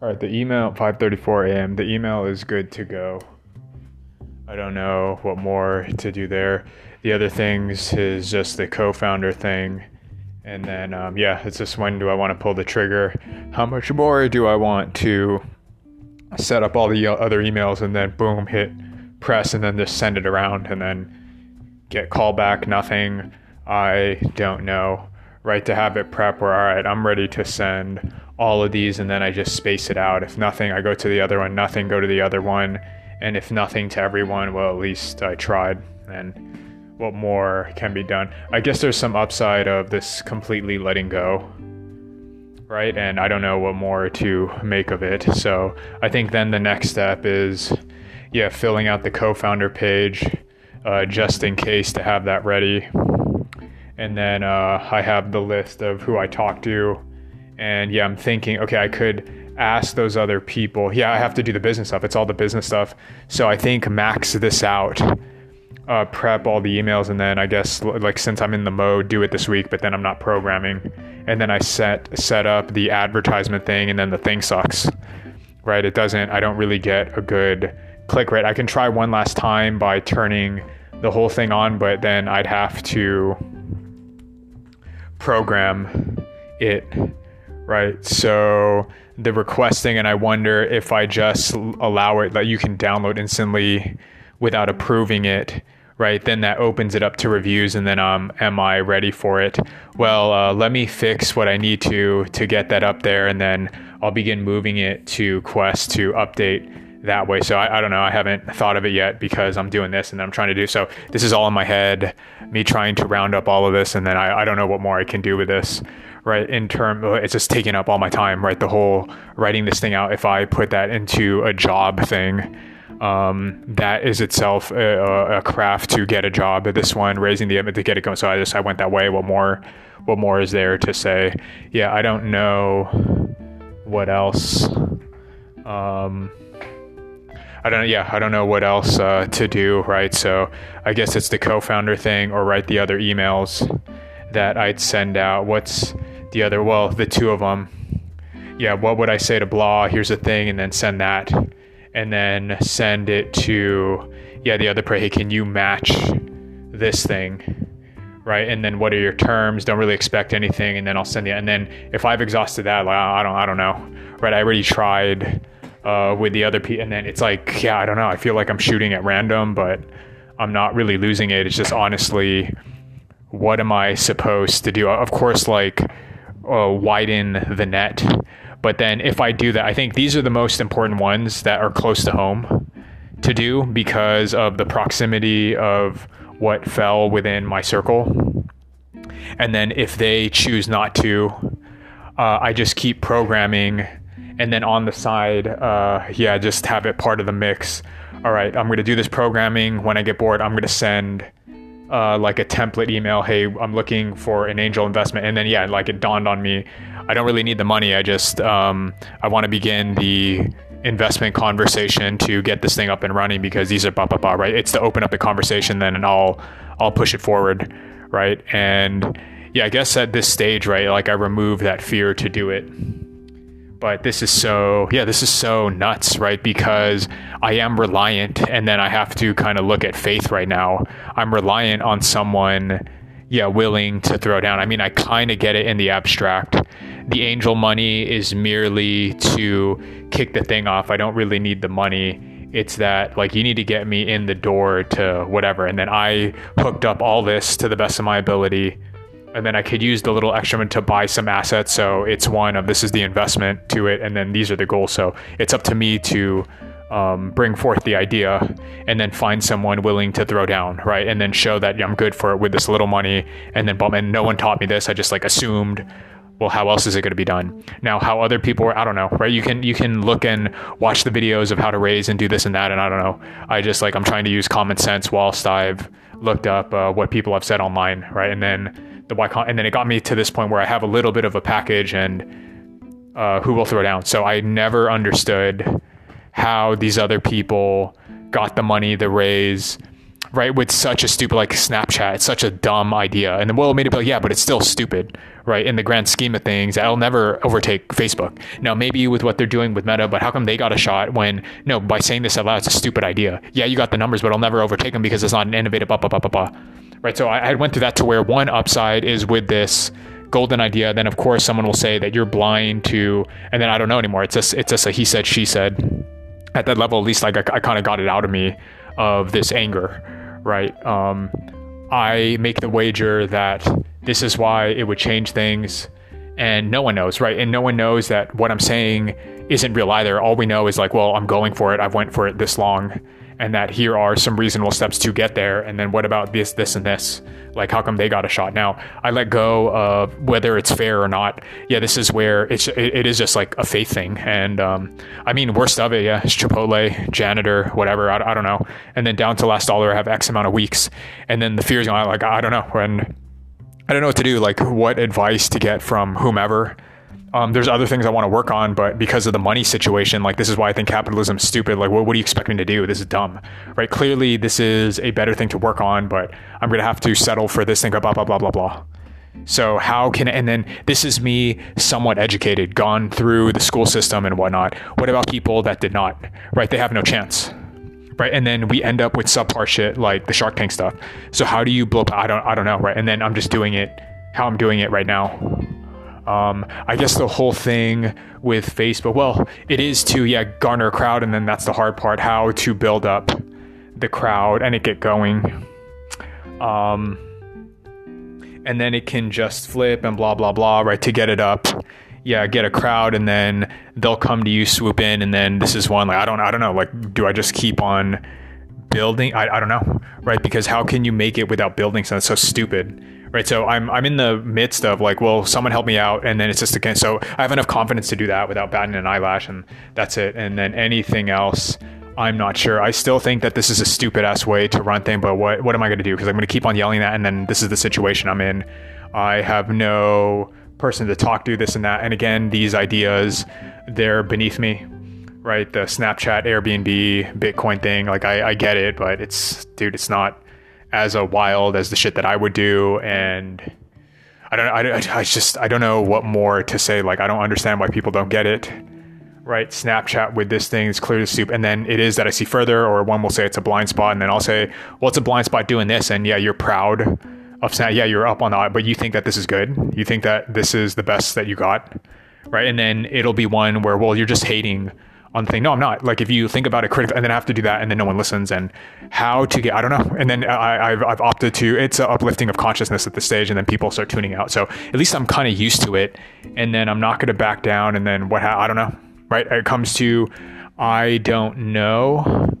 All right, the email 5:34 a.m. The email is good to go. I don't know what more to do there. The other things is just the co-founder thing, and then um, yeah, it's just when do I want to pull the trigger? How much more do I want to set up all the other emails and then boom, hit press and then just send it around and then get callback? Nothing. I don't know. Right to have it prep where all right, I'm ready to send all of these and then I just space it out. If nothing, I go to the other one. Nothing, go to the other one and if nothing to everyone, well, at least I tried. And what more can be done? I guess there's some upside of this completely letting go, right? And I don't know what more to make of it. So I think then the next step is, yeah, filling out the co founder page uh, just in case to have that ready. And then uh, I have the list of who I talked to. And yeah, I'm thinking, okay, I could ask those other people. Yeah, I have to do the business stuff. It's all the business stuff. So I think max this out, uh, prep all the emails, and then I guess like since I'm in the mode, do it this week. But then I'm not programming, and then I set set up the advertisement thing, and then the thing sucks. Right? It doesn't. I don't really get a good click rate. I can try one last time by turning the whole thing on, but then I'd have to program it right? So the requesting, and I wonder if I just allow it that you can download instantly without approving it, right? Then that opens it up to reviews, and then um, am I ready for it? Well, uh, let me fix what I need to to get that up there, and then I'll begin moving it to Quest to update that way. So I, I, don't know. I haven't thought of it yet because I'm doing this and I'm trying to do so. This is all in my head, me trying to round up all of this, and then I, I don't know what more I can do with this right in term it's just taking up all my time right the whole writing this thing out if i put that into a job thing um, that is itself a, a, craft to get a job at this one raising the to get it going so i just i went that way what more what more is there to say yeah i don't know what else um, I don't yeah, I don't know what else uh, to do, right? So I guess it's the co-founder thing or write the other emails that I'd send out. What's the other, well, the two of them. Yeah, what would I say to blah? Here's the thing, and then send that, and then send it to, yeah, the other pray, hey, can you match this thing? Right, and then what are your terms? Don't really expect anything, and then I'll send you. And then if I've exhausted that, like I don't, I don't know. Right, I already tried uh, with the other people, and then it's like, yeah, I don't know. I feel like I'm shooting at random, but I'm not really losing it. It's just honestly, what am I supposed to do? Of course, like uh, widen the net. But then if I do that, I think these are the most important ones that are close to home to do because of the proximity of what fell within my circle. And then if they choose not to, uh, I just keep programming. And then on the side, uh, yeah, just have it part of the mix. All right, I'm to do this programming. When I get bored, I'm to send uh, like a template email. Hey i'm looking for an angel investment. And then yeah like it dawned on me i don't really need the money. I just um, i want to begin the investment conversation to get this thing up and running because these are blah blah blah right? It's to open up the conversation then and i'll i'll push it forward right? And yeah i guess at this stage right like i remove that fear to do it but this is so yeah this is so nuts right? Because i am reliant and then i have to kind of look at faith right now. I'm reliant on someone yeah willing to throw down. I mean i kind of get it in the abstract. The angel money is merely to kick the thing off. I don't really need the money. It's that like you need to get me in the door to whatever. And then i hooked up all this to the best of my ability and then I could use the little extra money to buy some assets. So it's one of this is the investment to it, and then these are the goals. So it's up to me to um, bring forth the idea and then find someone willing to throw down, right? And then show that yeah, I'm good for it with this little money. And then, bum, and no one taught me this. I just like assumed well how else is it going to be done now how other people are i don't know right you can you can look and watch the videos of how to raise and do this and that and i don't know i just like i'm trying to use common sense whilst i've looked up uh, what people have said online right and then the YCon, and then it got me to this point where I have a little bit of a package and uh, who will throw down. So I never understood how these other people got the money, the raise, right? With such a stupid like Snapchat, it's such a dumb idea. And then Will made it be like, yeah, but it's still stupid, right? In the grand scheme of things, that'll never overtake Facebook. Now, maybe with what they're doing with Meta, but how come they got a shot when no? By saying this out loud, it's a stupid idea. Yeah, you got the numbers, but it'll never overtake them because it's not an innovative. Blah blah blah blah blah. Right. So I, I went through that to where one upside is with this golden idea. Then of course someone will say that you're blind to, and then I don't know anymore. It's just it's just a he said she said. At that level, at least like I, I kind of got it out of me of this anger right? Um, I make the wager that this is why it would change things, and no one knows, right? And no one knows that what I'm saying isn't real either. All we know is like, well, I'm going for it. I've went for it this long, and that here are some reasonable steps to get there. And then what about this, this, and this? Like, how come they got a shot? Now, I let go of whether it's fair or not. Yeah, this is where it's it, it is just like a faith thing. And um, I mean, worst of it, yeah, it's Chipotle, janitor, whatever. I, I don't know. And then down to last dollar, I have X amount of weeks. And then the fear is going like, I don't know. When I don't know what to do. Like, what advice to get from whomever um, there's other things I want to work on, but because of the money situation, like this is why I think capitalism is stupid. Like, what, what do you expect me to do? This is dumb, right? Clearly, this is a better thing to work on, but I'm going to have to settle for this thing, blah, blah, blah, blah, blah. So, how can, and then this is me somewhat educated, gone through the school system and whatnot. What about people that did not, right? They have no chance. Right. And then we end up with subpar shit like the Shark Tank stuff. So how do you blow I don't I don't know, right? And then I'm just doing it how I'm doing it right now um, I guess the whole thing with Facebook, well, it is to yeah garner a crowd, and then that's the hard part: how to build up the crowd and it get going. Um, and then it can just flip and blah blah blah, right? To get it up, yeah, get a crowd, and then they'll come to you, swoop in, and then this is one like I don't I don't know, like do I just keep on building? I I don't know, right? Because how can you make it without building something so stupid? Right? So I'm I'm in the midst of like, well, someone help me out, and then it's just again. So I have enough confidence to do that without batting an eyelash, and that's it. And then anything else, I'm not sure. I still think that this is a stupid ass way to run thing, but what what am I going to do? Because I'm going to keep on yelling that, and then this is the situation I'm in. I have no person to talk to, this and that. And again, these ideas, they're beneath me right? The Snapchat, Airbnb, Bitcoin thing. Like I, I get it, but it's dude, it's not as a wild as the shit that I would do. And I don't I, I just, I don't know what more to say. Like, I don't understand why people don't get it. Right. Snapchat with this thing is clear as soup. And then it is that I see further, or one will say it's a blind spot. And then I'll say, well, it's a blind spot doing this. And yeah, you're proud of Snap. Yeah, you're up on the, but you think that this is good. You think that this is the best that you got. Right. And then it'll be one where, well, you're just hating on the thing. No, I'm not. Like if you think about it critically, and then I have to do that, and then no one listens, and how to get, I don't know. And then I, have I've opted to, it's an uplifting of consciousness at this stage, and then people start tuning out. So at least I'm kind of used to it, and then I'm not going to back down. And then what, I don't know, right? It comes to, I don't know.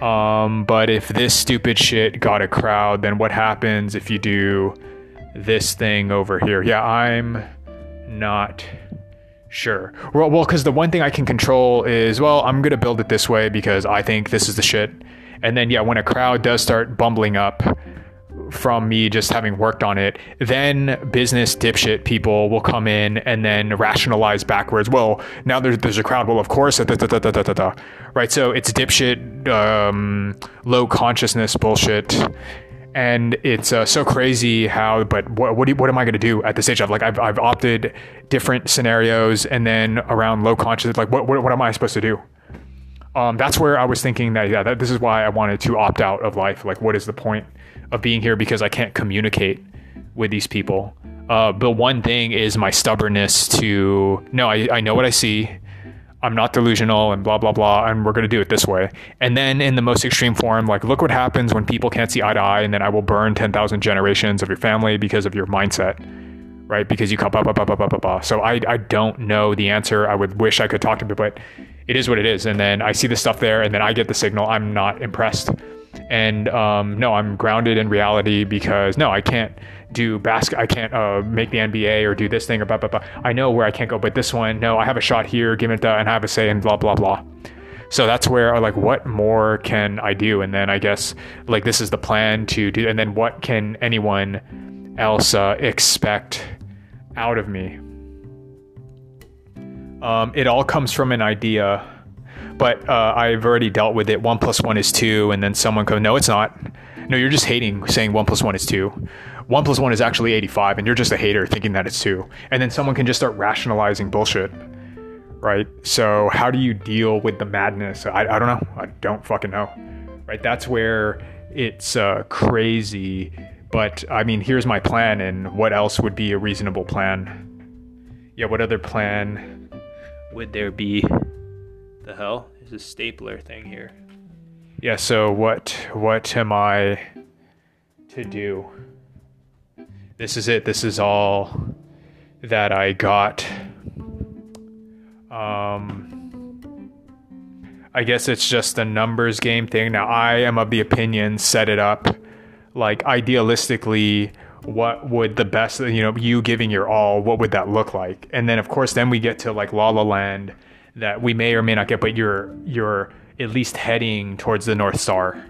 Um, but if this stupid shit got a crowd, then what happens if you do this thing over here? Yeah, I'm not Sure. Well, because the one thing I can control is, well, I'm gonna build it this way because I think this is the shit. And then, yeah, when a crowd does start bumbling up from me just having worked on it, then business dipshit people will come in and then rationalize backwards. Well, now there's there's a crowd. Well, of course, da, da, da, right? So it's dipshit, um, low consciousness bullshit and it's uh, so crazy how but what what, you, what am i going to do at this stage of like I've, I've opted different scenarios and then around low consciousness like what, what, what am i supposed to do? Um, that's where i was thinking that yeah that, this is why i wanted to opt out of life. Like what is the point of being here? Because i can't communicate with these people. Uh, but one thing is my stubbornness to no I, I know what i see I'm not delusional and blah blah blah, and we're gonna do it this way. And then in the most extreme form, like look what happens when people can't see eye to eye, and then I will burn ten thousand generations of your family because of your mindset, right? Because you come up, up, up, up, up, blah blah. So I I don't know the answer. I would wish I could talk to people, but it is what it is. And then I see the stuff there, and then I get the signal. I'm not impressed, and um, no, I'm grounded in reality because no, I can't do basket. I can't uh, make the NBA or do this thing or blah blah blah. I know where I can't go, but this one, no, I have a shot here. Give it that, and I have a say and blah blah blah. So that's where I like, what more can I do? And then I guess like this is the plan to do. And then what can anyone else uh, expect out of me? Um, it all comes from an idea but uh, I've already dealt with it. One plus one is two, and then someone goes, no, it's not. No, you're just hating saying one plus one is two. One plus one is actually 85, and you're just a hater thinking that it's two. And then someone can just start rationalizing bullshit, right? So, how do you deal with the madness? I, I don't know. I don't fucking know, right? That's where it's uh, crazy. But I mean, here's my plan, and what else would be a reasonable plan? Yeah, what other plan would there be? The hell? There's a stapler thing here. Yeah, so what what am I to do? This is it. This is all that I got. Um I guess it's just a numbers game thing. Now I am of the opinion set it up like idealistically what would the best you know you giving your all what would that look like and then of course then we get to like la la land that we may or may not get but you're you're at least heading towards the north star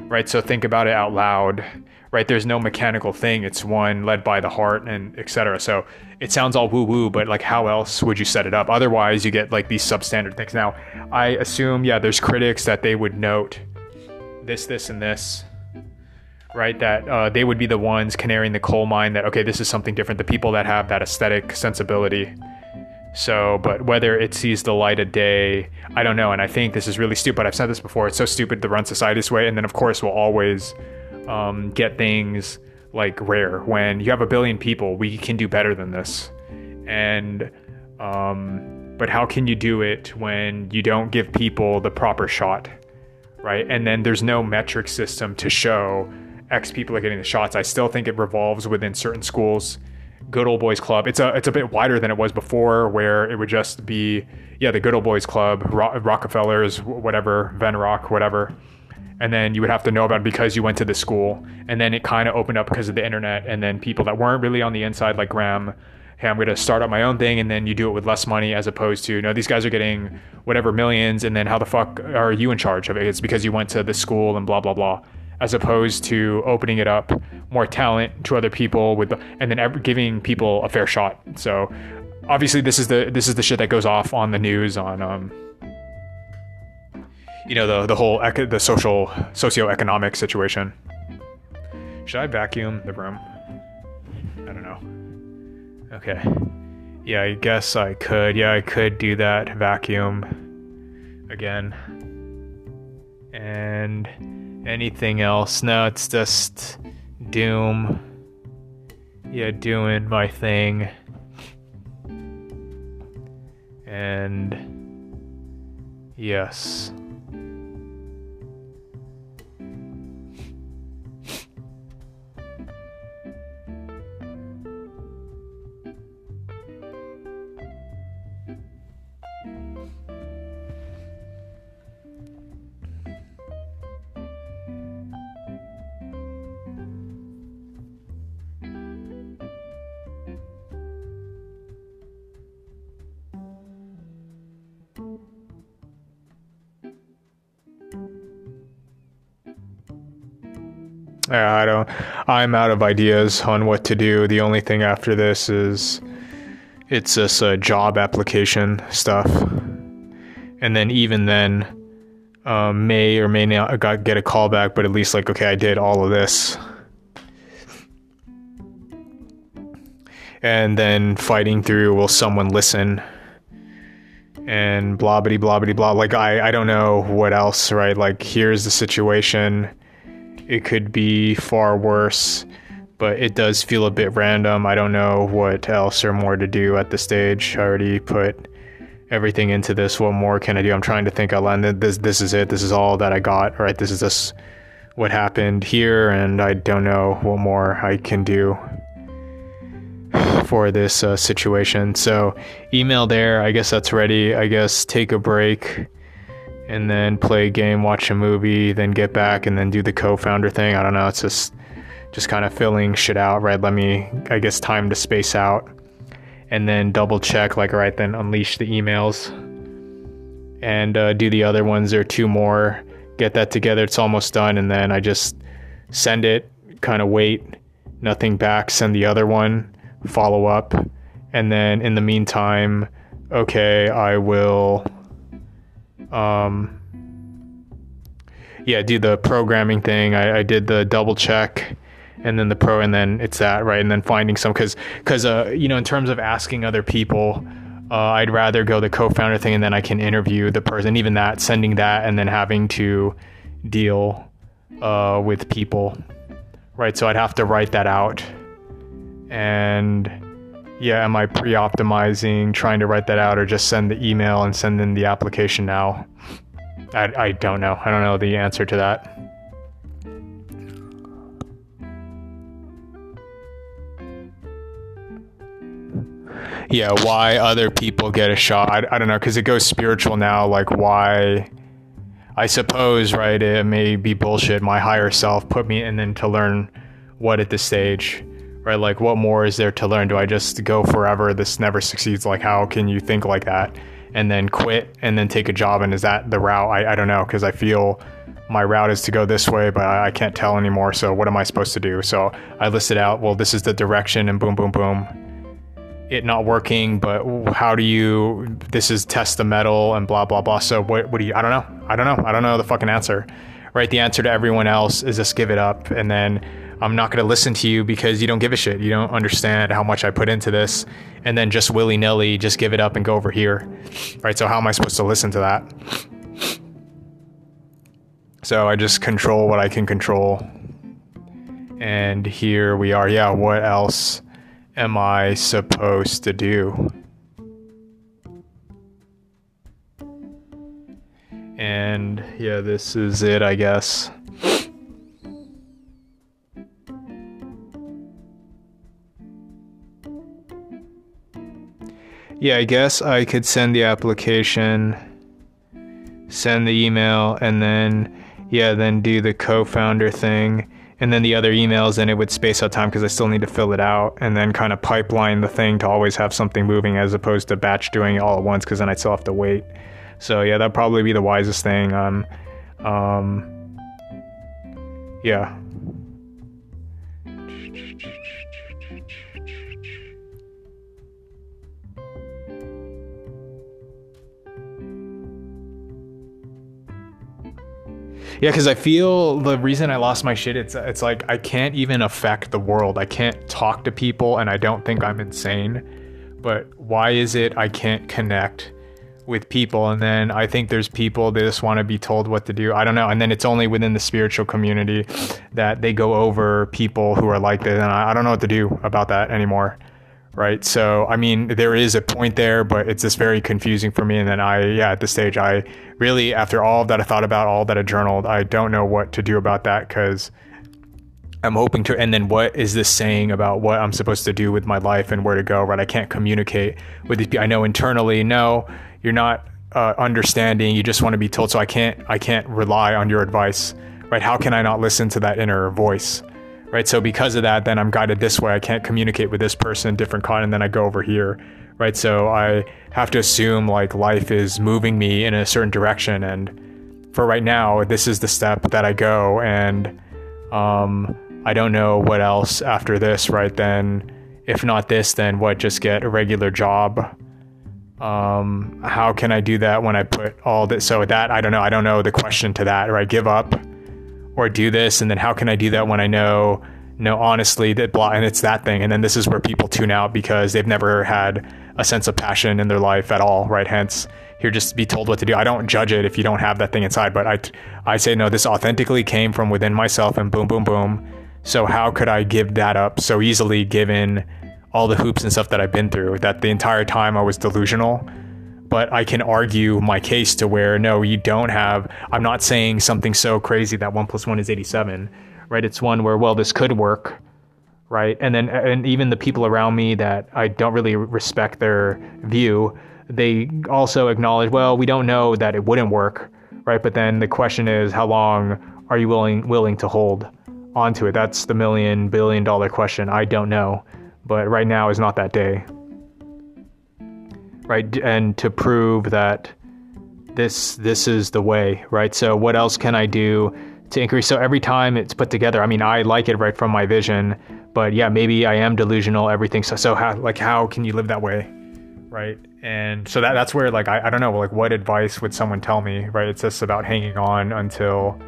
right so think about it out loud right there's no mechanical thing it's one led by the heart and etc so it sounds all woo woo but like how else would you set it up otherwise you get like these substandard things now i assume yeah there's critics that they would note this this and this right? That uh, they would be the ones canary in the coal mine that, okay, this is something different. The people that have that aesthetic sensibility. So, but whether it sees the light of day, I don't know. And I think this is really stupid. I've said this before. It's so stupid to run society this way. And then, of course, we'll always um, get things like rare. When you have a billion people, we can do better than this. And, um, but how can you do it when you don't give people the proper shot? Right. And then there's no metric system to show X people are getting the shots. I still think it revolves within certain schools. Good old boys club. It's a it's a bit wider than it was before, where it would just be yeah the good old boys club, Ro- Rockefellers, whatever, Venrock, whatever, and then you would have to know about it because you went to the school, and then it kind of opened up because of the internet, and then people that weren't really on the inside like Graham hey, I'm going to start up my own thing, and then you do it with less money as opposed to, no, these guys are getting whatever millions, and then how the fuck are you in charge of it? It's because you went to the school and blah, blah, blah as opposed to opening it up more talent to other people with and then giving people a fair shot. So obviously this is the this is the shit that goes off on the news on um you know the the whole eco- the social socioeconomic situation. Should I vacuum the room? I don't know. Okay. Yeah, I guess I could. Yeah, I could do that vacuum again. And anything else. No, it's just Doom. Yeah, doing my thing. And yes. Yeah, I don't. I'm out of ideas on what to do. The only thing after this is it's this uh, job application stuff, and then even then, um, may or may not get a call back. But at least like, okay, I did all of this, and then fighting through. Will someone listen? And blah blah blah blah blah. Like I I don't know what else. Right? Like here's the situation it could be far worse, but it does feel a bit random. I don't know what else or more to do at this stage. I already put everything into this. What more can I do? I'm trying to think out loud. This this is it. This is all that I got. Right. This is this what happened here, and I don't know what more I can do for this uh, situation. So email there. I guess that's ready. I guess take a break and then play a game, watch a movie, then get back and then do the co-founder thing. I don't know. It's just just kind of filling shit out, right? Let me, I guess, time to space out, and then double check. Like, all right, then unleash the emails, and uh, do the other ones. There are two more. Get that together. It's almost done, and then I just send it. Kind of wait, nothing back. Send the other one. Follow up, and then in the meantime, okay, I will um, yeah, do the programming thing. I, I did the double check and then the pro and then it's that right? And then finding some because because uh you know in terms of asking other people uh, i'd rather go the co-founder thing and then i can interview the person even that sending that and then having to deal uh, with people right? So i'd have to write that out. And yeah am i pre-optimizing trying to write that out or just send the email and send in the application now I, I don't know. I don't know the answer to that. Yeah, why other people get a shot. I, I don't know, because it goes spiritual now. Like, why? I suppose, right? It may be bullshit. My higher self put me in then to learn what at this stage, right? Like, what more is there to learn? Do I just go forever? This never succeeds. Like, how can you think like that? and then quit and then take a job? And is that the route? I, I don't know because I feel my route is to go this way, but I, I can't tell anymore. So what am I supposed to do? So I listed out, well, this is the direction, and boom, boom, boom. It not working, but how do you? This is test the metal and blah blah blah. So what? What do you? I don't know. I don't know. I don't know the fucking answer. Right? The answer to everyone else is just give it up, and then I'm not going to listen to you because you don't give a shit. You don't understand how much I put into this. And then just willy nilly, just give it up and go over here. Right. So, how am I supposed to listen to that? So, I just control what I can control. And here we are. Yeah. What else am I supposed to do? And yeah, this is it, I guess. Yeah, I guess I could send the application, send the email, and then, yeah, then do the co founder thing. And then the other emails, and it would space out time because I still need to fill it out and then kind of pipeline the thing to always have something moving as opposed to batch doing it all at once because then I still have to wait. So, yeah, that'd probably be the wisest thing. Um, um, yeah. Yeah, because I feel the reason I lost my shit, it's it's like I can't even affect the world. I can't talk to people, and I don't think I'm insane. But why is it I can't connect with people? And then I think there's people that just want to be told what to do. I don't know. And then it's only within the spiritual community that they go over people who are like this, and I, I don't know what to do about that anymore right? So, I mean, there is a point there, but it's just very confusing for me. And then I, yeah, at this stage, I really, after all that I thought about, all that I journaled, I don't know what to do about that because I'm hoping to. And then what is this saying about what I'm supposed to do with my life and where to go, right? I can't communicate with these. I know internally, no, you're not uh, understanding. You just want to be told. So I can't, I can't rely on your advice, right? How can I not listen to that inner voice? Right? So because of that, then I'm guided this way. I can't communicate with this person, different continent, then I go over here, right? So I have to assume like life is moving me in a certain direction, and for right now, this is the step that I go, and um, I don't know what else after this, right? Then, if not this, then what? Just get a regular job. Um, how can I do that when I put all this? So that I don't know. I don't know the question to that, right? Give up or do this and then how can i do that when i know no honestly that blah and it's that thing and then this is where people tune out because they've never had a sense of passion in their life at all right? Hence here just be told what to do. I don't judge it if you don't have that thing inside but i i say no this authentically came from within myself and boom boom boom. So how could i give that up so easily given all the hoops and stuff that i've been through that the entire time i was delusional but I can argue my case to where no, you don't have. I'm not saying something so crazy that one plus one is 87, right? It's one where well, this could work, right? And then and even the people around me that I don't really respect their view, they also acknowledge, well, we don't know that it wouldn't work, right? But then the question is, how long are you willing willing to hold onto it? That's the million billion dollar question. I don't know, but right now is not that day right? And to prove that this this is the way, right? So what else can I do to increase? So every time it's put together, I mean, I like it right from my vision, but yeah, maybe I am delusional. Everything. So so how like how can you live that way, right and so that that's where like I, I don't know like what advice would someone tell me right it's just about hanging on until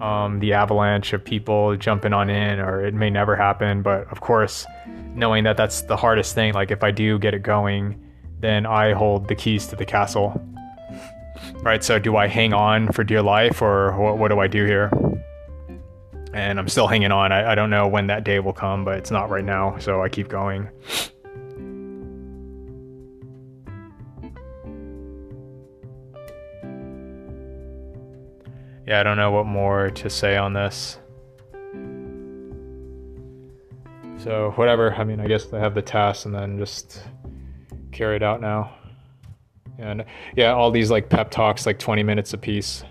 um, the avalanche of people jumping on in or it may never happen but of course knowing that that's the hardest thing like if i do get it going then i hold the keys to the castle right so do i hang on for dear life or what, what do i do here and i'm still hanging on I, I don't know when that day will come but it's not right now so i keep going yeah, I don't know what more to say on this. So, whatever. I mean, I guess I have the task and then just carry it out now. And yeah, all these like pep talks, like 20 minutes a piece.